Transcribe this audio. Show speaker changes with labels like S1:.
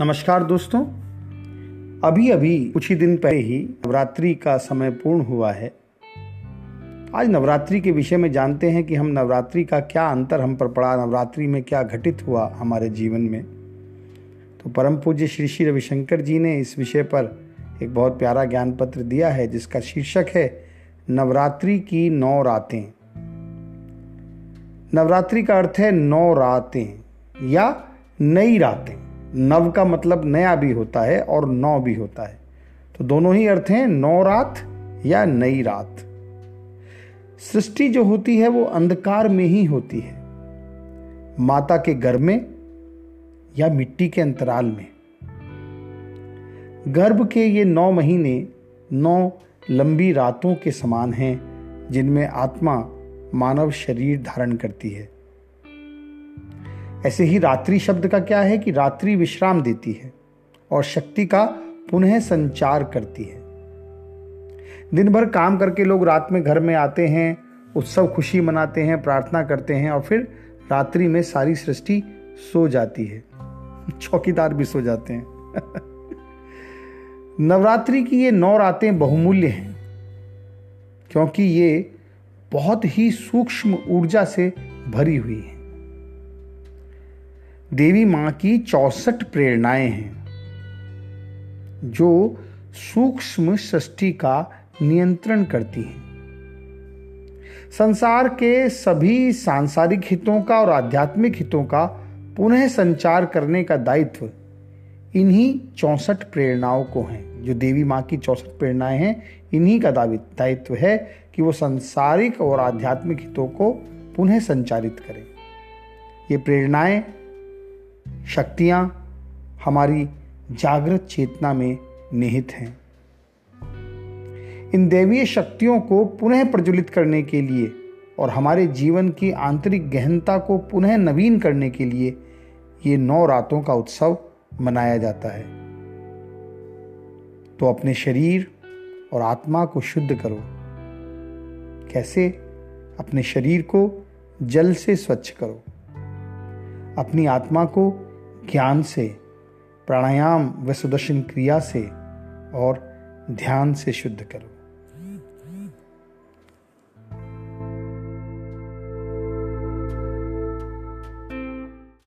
S1: नमस्कार दोस्तों। अभी अभी कुछ ही दिन पहले ही नवरात्रि का समय पूर्ण हुआ है। आज नवरात्रि के विषय में जानते हैं कि हम नवरात्रि का क्या अंतर हम पर पड़ा, नवरात्रि में क्या घटित हुआ हमारे जीवन में। तो परम पूज्य श्री श्री रविशंकर जी ने इस विषय पर एक बहुत प्यारा ज्ञान पत्र दिया है, जिसका शीर्षक है, नवरात्रि की नौ रातें। नवरात्रि का अर्थ है नौ रातें या नई रातें। नव का मतलब नया भी होता है और नौ भी होता है। तो दोनों ही अर्थ हैं, नौ रात या नई रात। सृष्टि जो होती है, वो अंधकार में ही होती है। माता के गर्भ में या मिट्टी के अंतराल में। गर्भ के ये नौ महीने, नौ लंबी रातों के समान हैं, जिनमें आत्मा मानव शरीर धारण करती है। ऐसे ही रात्रि शब्द का क्या है कि रात्रि विश्राम देती है और शक्ति का पुनः संचार करती है। दिन भर काम करके लोग रात में घर में आते हैं, उत्सव खुशी मनाते हैं, प्रार्थना करते हैं और फिर रात्रि में सारी सृष्टि सो जाती है। चौकीदार भी सो जाते हैं। नवरात्रि की ये नौ रातें बहुमूल्य हैं, क्योंकि ये बहुत ही सूक्ष्म ऊर्जा से भरी हुई हैं। देवी माँ की चौसठ प्रेरणाएँ हैं, जो सूक्ष्म सृष्टि का नियंत्रण करती हैं। संसार के सभी सांसारिक हितों का और आध्यात्मिक हितों का पुनः संचार करने का दायित्व इन्हीं चौसठ प्रेरणाओं को है। जो देवी माँ की चौसठ प्रेरणाएँ हैं, इन्हीं का दायित्व है कि वो संसारिक और आध्यात्मिक हितों को पुनः संचारित करें। ये प्रेरणाएँ शक्तियाँ हमारी जागृत चेतना में निहित हैं। इन दैवीय शक्तियों को पुनः प्रज्वलित करने के लिए और हमारे जीवन की आंतरिक गहनता को पुनः नवीन करने के लिए ये नौ रातों का उत्सव मनाया जाता है। तो अपने शरीर और आत्मा को शुद्ध करो। कैसे? अपने शरीर को जल से स्वच्छ करो। अपनी आत्मा को ज्ञान से, प्राणायाम व सुदर्शन क्रिया से और ध्यान से शुद्ध करो।